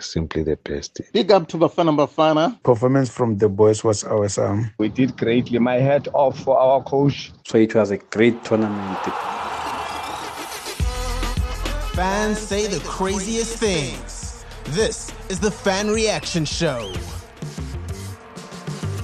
simply the best. Big up to Bafana Bafana. Performance from the boys was awesome. We did greatly. My hat off for our coach. So it was a great tournament. Fans say the craziest things. This is the Fan Reaction Show.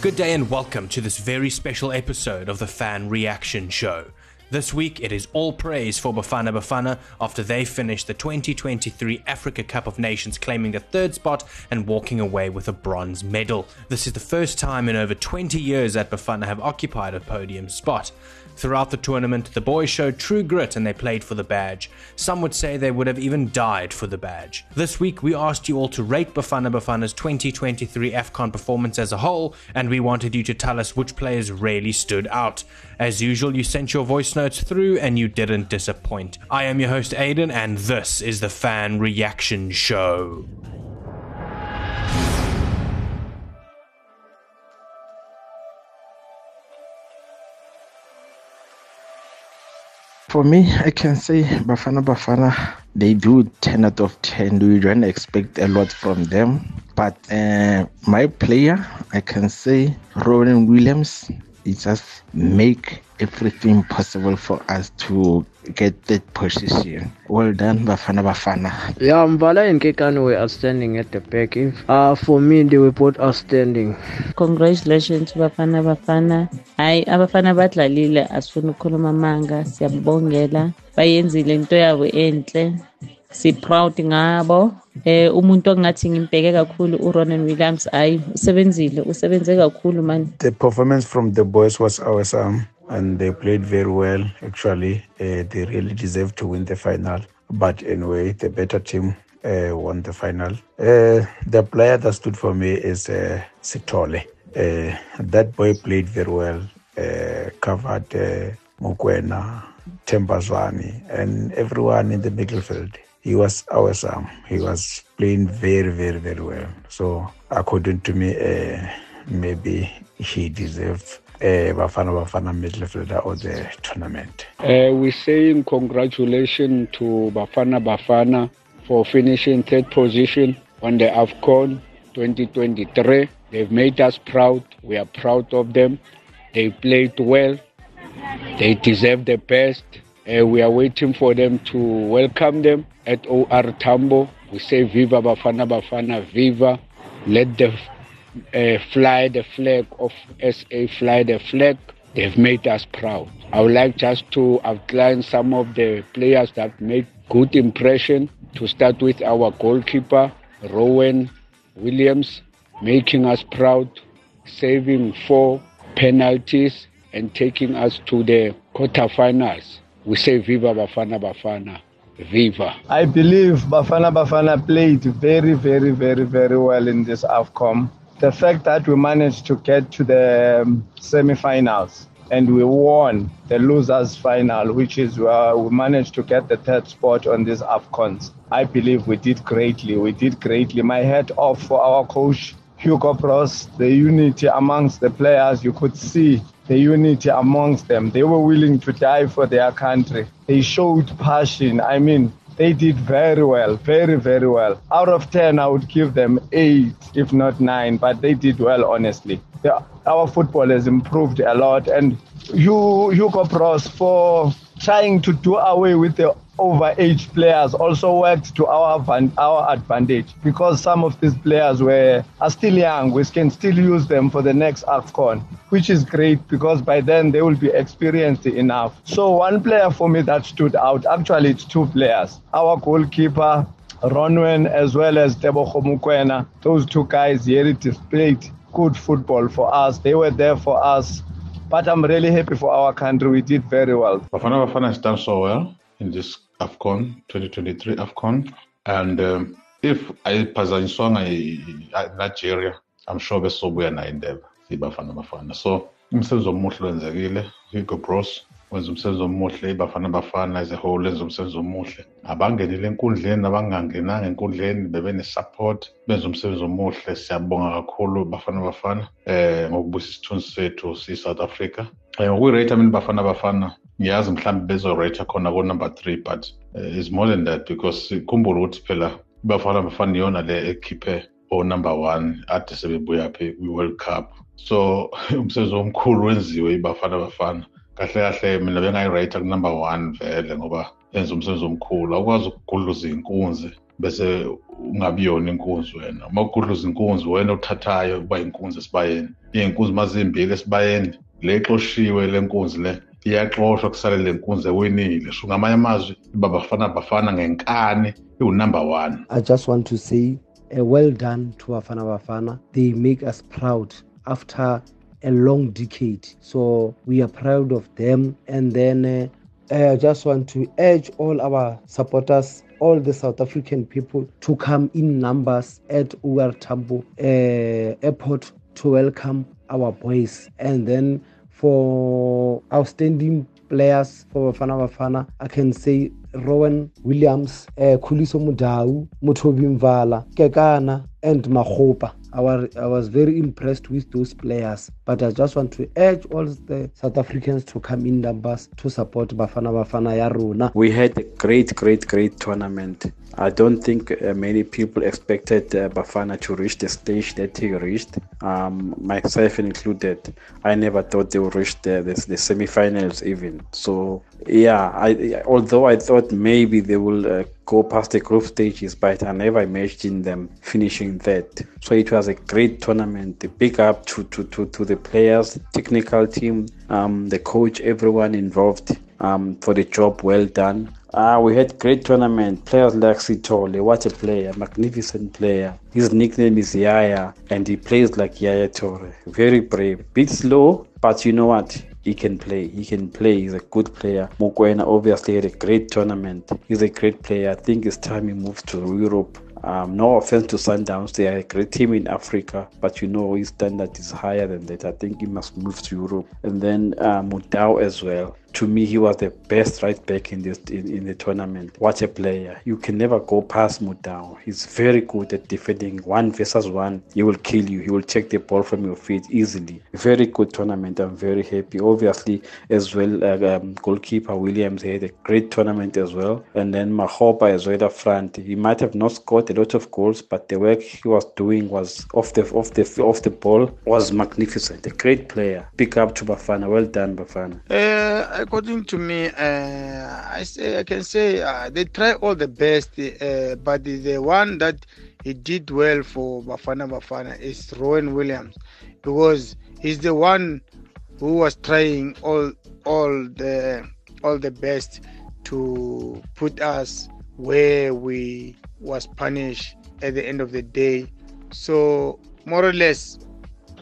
Good day and welcome to this very special episode of the Fan Reaction Show. This week, it is all praise for Bafana Bafana after they finished the 2023 Africa Cup of Nations, claiming the third spot and walking away with a bronze medal. This is the first time in over 20 years that Bafana have occupied a podium spot. Throughout the tournament, the boys showed true grit and they played for the badge. Some would say they would have even died for the badge. This week, we asked you all to rate Bafana Bafana's 2023 AFCON performance as a whole, and we wanted you to tell us which players really stood out. As usual, you sent your voice notes through and you didn't disappoint. I am your host, Aiden, and this is the Fan Reaction Show. For me, I can say Bafana Bafana, they do 10 out of 10. We don't expect a lot from them. But uh, my player, I can say Ronwen Williams, he just make everything possible for us to get that position. Well done, Bafana Bafana. Yeah, Mvala and Kekan were outstanding at the back. If, uh, for me, they were both outstanding. Congratulations, Bafana Bafana. Hayi, abafana badlalile asifuna ukukhuluma amanga siyabongela bayenzile into yabo enhle si-proud ngabo eh umuntu ongathi ngimbheke kakhulu uRonan Williams hayi usebenzile usebenze kakhulu man The performance from the boys was awesome and they played very well. Actually, uh, they really deserved to win the final. But anyway, the better team uh, won the final. Uh, the player that stood for me is uh, Sithole. Uh, that boy played very well, uh, covered uh, Mokoena, Tembazwani, and everyone in the middle field. He was awesome. He was playing very, very, very well. So, according to me, uh, maybe he deserved uh, Bafana Bafana midfielder of the tournament. Uh, we're saying congratulations to Bafana Bafana for finishing third position on the AFCON 2023. They've made us proud. We are proud of them. They played well. They deserve the best. Uh, we are waiting for them to welcome them at OR Tambo. We say Viva Bafana Bafana, Viva. Let the uh, fly the flag of SA, fly the flag. They've made us proud. I would like just to outline some of the players that made good impression. To start with our goalkeeper, Ronwen Williams, making us proud, saving four penalties and taking us to the quarterfinals. We say Viva Bafana Bafana. Viva. I believe Bafana Bafana played very, very, very, very well in this AFCON. The fact that we managed to get to the um, semi-finals and we won the losers final, which is where we managed to get the third spot on these AFCONs. I believe we did greatly. We did greatly. My hat off for our coach, Hugo Broos, the unity amongst the players. You could see the unity amongst them. They were willing to die for their country. They showed passion. I mean, they did very well, very, very well. Out of 10, I would give them 8, if not 9, but they did well, honestly. Our football has improved a lot, and you, Hugo Broos, for trying to do away with the overage players also worked to our our advantage because some of these players were are still young. We can still use them for the next AFCON, which is great because by then they will be experienced enough. So one player for me that stood out, actually it's two players. Our goalkeeper Ronwen as well as Tebo Mokoena. Those two guys really displayed good football for us. They were there for us. But I'm really happy for our country. We did very well. Bafana Bafana has done so well in this AFCON 2023 AFCON. And um, if ayiphazanyiswanga Nigeria, I'm sure besobuya nayo indebe iBafana Bafana. So umsebenzi omuhle wenzekile Hugo Bros wenza umsebenzi omuhle iBafana Bafana as a whole wenza umsebenzi omuhle abangenile enkundleni abangangenanga enkundleni bebe ne-support benza umsebenzi omuhle siyabonga kakhulu Bafana Bafana eh ngokubuyisa isithunzi sethu si-South Africa eh ngokuyi-rate amini Bafana Bafana ngiyazi mhlawumbe bezorate khona ko-number three but uh, is more than that because sikhumbule ukuthi phela ibafana bafana iyona le ekhiphe o-number one ade sebebuya phi kwi-world cup. So umsebenzi omkhulu wenziwe ibafana bafana. Kahle kahle mina bengayirayitha ku-number one vele ngoba yenza umsebenzi omkhulu. Awukwazi ukugudluza inkunzi bese ungabi yona inkunzi wena. Uma ugudluza inkunzi wena othathayo kuba inkunzi esibayeni. Iy'nkunzi uma zimbili esibayeni. Le exoshiwe le nkunzi le nkunzi ewinile sho ngamanye amazwi bafana iwu-number one I just want to say a well done to Bafana Bafana. They make us proud after a long decade. So we are proud of them. And then uh, I just want to urge all our supporters, all the South African people to come in numbers at OR Tambo uh, airport to welcome our boys. And then for outstanding players for Bafana Bafana, I can say Ronwen Williams, uh, Khuliso Mudau, Mothobi Mvala, Kekana, and Makgopa. I was, I was very impressed with those players. But I just want to urge all the South Africans to come in numbers to support Bafana Bafana Yaruna. We had a great, great, great tournament. I don't think uh, many people expected uh, Bafana to reach the stage that he reached, um, myself included. I never thought they would reach the, the, the semi-finals even. So yeah, I, although I thought maybe they will uh, go past the group stages, but I never imagined them finishing that. So it was a great tournament. A big up to, to, to, to the players, technical team, um, the coach, everyone involved um, for the job well done. Uh, we had great tournament. Players like Sithole, what a player, magnificent player. His nickname is Yaya, and he plays like Yaya Touré. Very brave, bit slow, but you know what? He can play. He can play. He's a good player. Mokoena obviously had a great tournament. He's a great player. I think it's time he moves to Europe. Um, no offense to Sundowns, they are a great team in Africa, but you know his standard is higher than that. I think he must move to Europe. And then uh, as well. To me, he was the best right back in this in, in the tournament. What a player! You can never go past Mudau. He's very good at defending one versus one. He will kill you. He will take the ball from your feet easily. Very good tournament. I'm very happy. Obviously, as well, uh, um, goalkeeper Williams had a great tournament as well. And then Makgopa as well up front. He might have not scored a lot of goals, but the work he was doing was off the off the off the ball was magnificent. A great player. Big up to Bafana. Well done, Bafana. Uh, according to me, uh, I say I can say uh, they try all the best, uh, but the, the one that he did well for Bafana Bafana is Ronwen Williams, because he's the one who was trying all all the all the best to put us where we was punished at the end of the day. So more or less,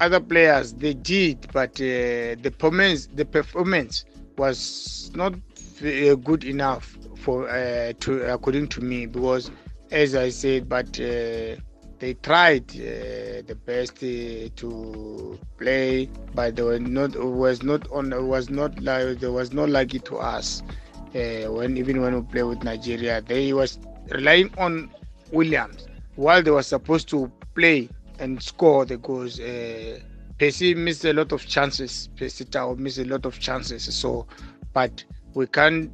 other players they did, but uh, the performance the performance was not uh, good enough for uh, to according to me because as I said, but uh, they tried uh, the best uh, to play, but they were not was not on was not like there was not it to us. Uh, when even when we play with Nigeria, they was relying on Williams while they were supposed to play and score the goals. Percy missed a lot of chances. Percy Tau missed a lot of chances. So, but we can't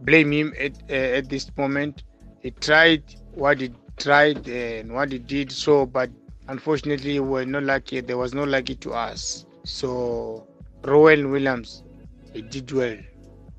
blame him at uh, at this moment. He tried what he tried and what he did. So, but unfortunately, we were not lucky. There was no lucky to us. So, Ronwen Williams, he did well.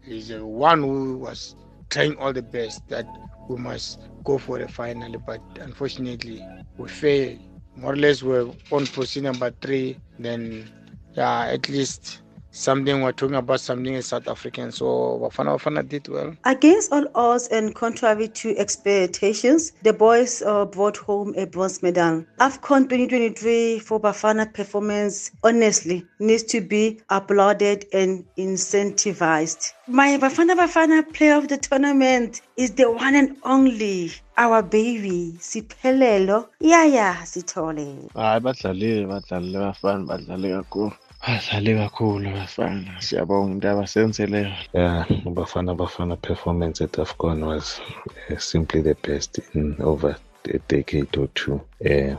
He's the one who was trying all the best that we must go for the final. But unfortunately, we failed. More or less, we're on position number three. Then, yeah, at least something we're talking about something in South African. So Bafana Bafana did well. Against all odds and contrary to expectations, the boys uh, brought home a bronze medal. AFCON 2023 for Bafana performance honestly needs to be applauded and incentivized. My Bafana Bafana player of the tournament is the one and only our baby Siphelelo Yaya Sithole. hayi badlalile badlalile bafana badlale kakhulu badlale kakhulu bafana siyabonga into abasenzeleyo Yeah, Bafana Bafana performance at AFCON was uh, simply the best in over a decade or two. Uh,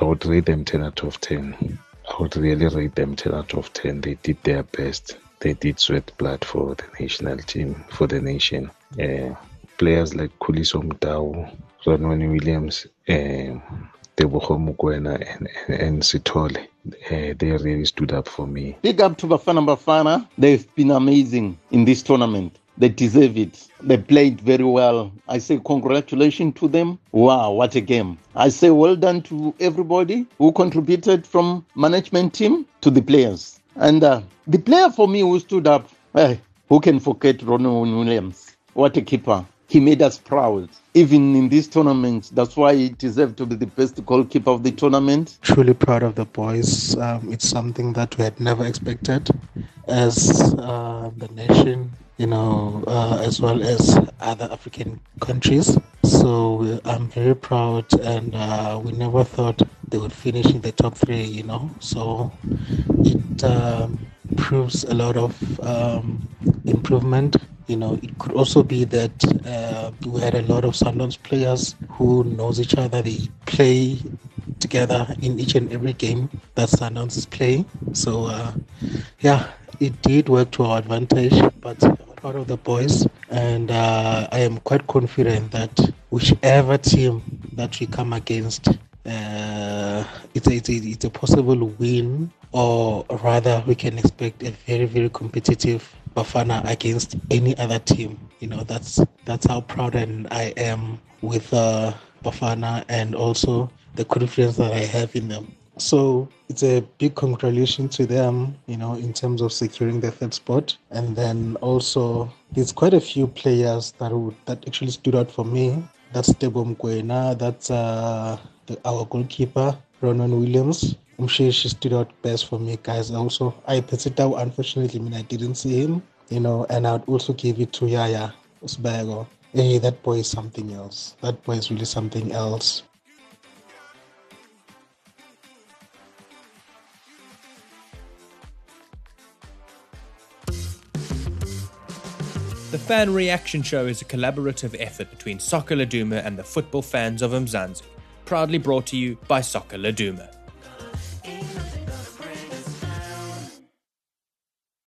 I would rate them 10 out of 10. I would really rate them 10 out of 10. They did their best. They did sweat blood for the national team, for the nation. Uh, players like Khuliso Mudau, Ronwen Williams, um, Tebogo Mokoena, and, and, and Sithole. Uh, they really stood up for me. Big up to Bafana Bafana. They've been amazing in this tournament. They deserve it. They played very well. I say congratulations to them. Wow, what a game. I say well done to everybody who contributed from management team to the players. And uh, the player for me who stood up, eh, who can forget Ronald Williams? What a keeper. He made us proud. Even in this tournament, that's why he deserved to be the best goalkeeper of the tournament. Truly proud of the boys. Um, it's something that we had never expected as uh, the nation, you know, uh, as well as other African countries. So I'm very proud, and uh, we never thought they would finish in the top three, you know. So it um, proves a lot of um, improvement. You know, it could also be that uh, we had a lot of Sundowns players who knows each other. They play together in each and every game that Sundowns is playing. So, uh, yeah, it did work to our advantage, but I'm proud of the boys. And uh, I am quite confident that whichever team that we come against, uh, it's, a, it's, a, it's a possible win, or rather, we can expect a very, very competitive Bafana against any other team. You know, that's that's how proud and I am with uh, Bafana and also the confidence that I have in them. So it's a big congratulations to them, you know, in terms of securing the third spot. And then also there's quite a few players that would that actually stood out for me. That's Tebo Mokoena, that's uh, the, our goalkeeper, Ronwen Williams. Umshishi stood out best for me, guys. Also, I Percy Tau, unfortunately, I mean, I didn't see him, you know, and I'd also give it to Yaya Usbego. Hey, that boy is something else. That boy is really something else. The Fan Reaction Show is a collaborative effort between Soccer Laduma and the football fans of Mzansi, proudly brought to you by Soccer Laduma.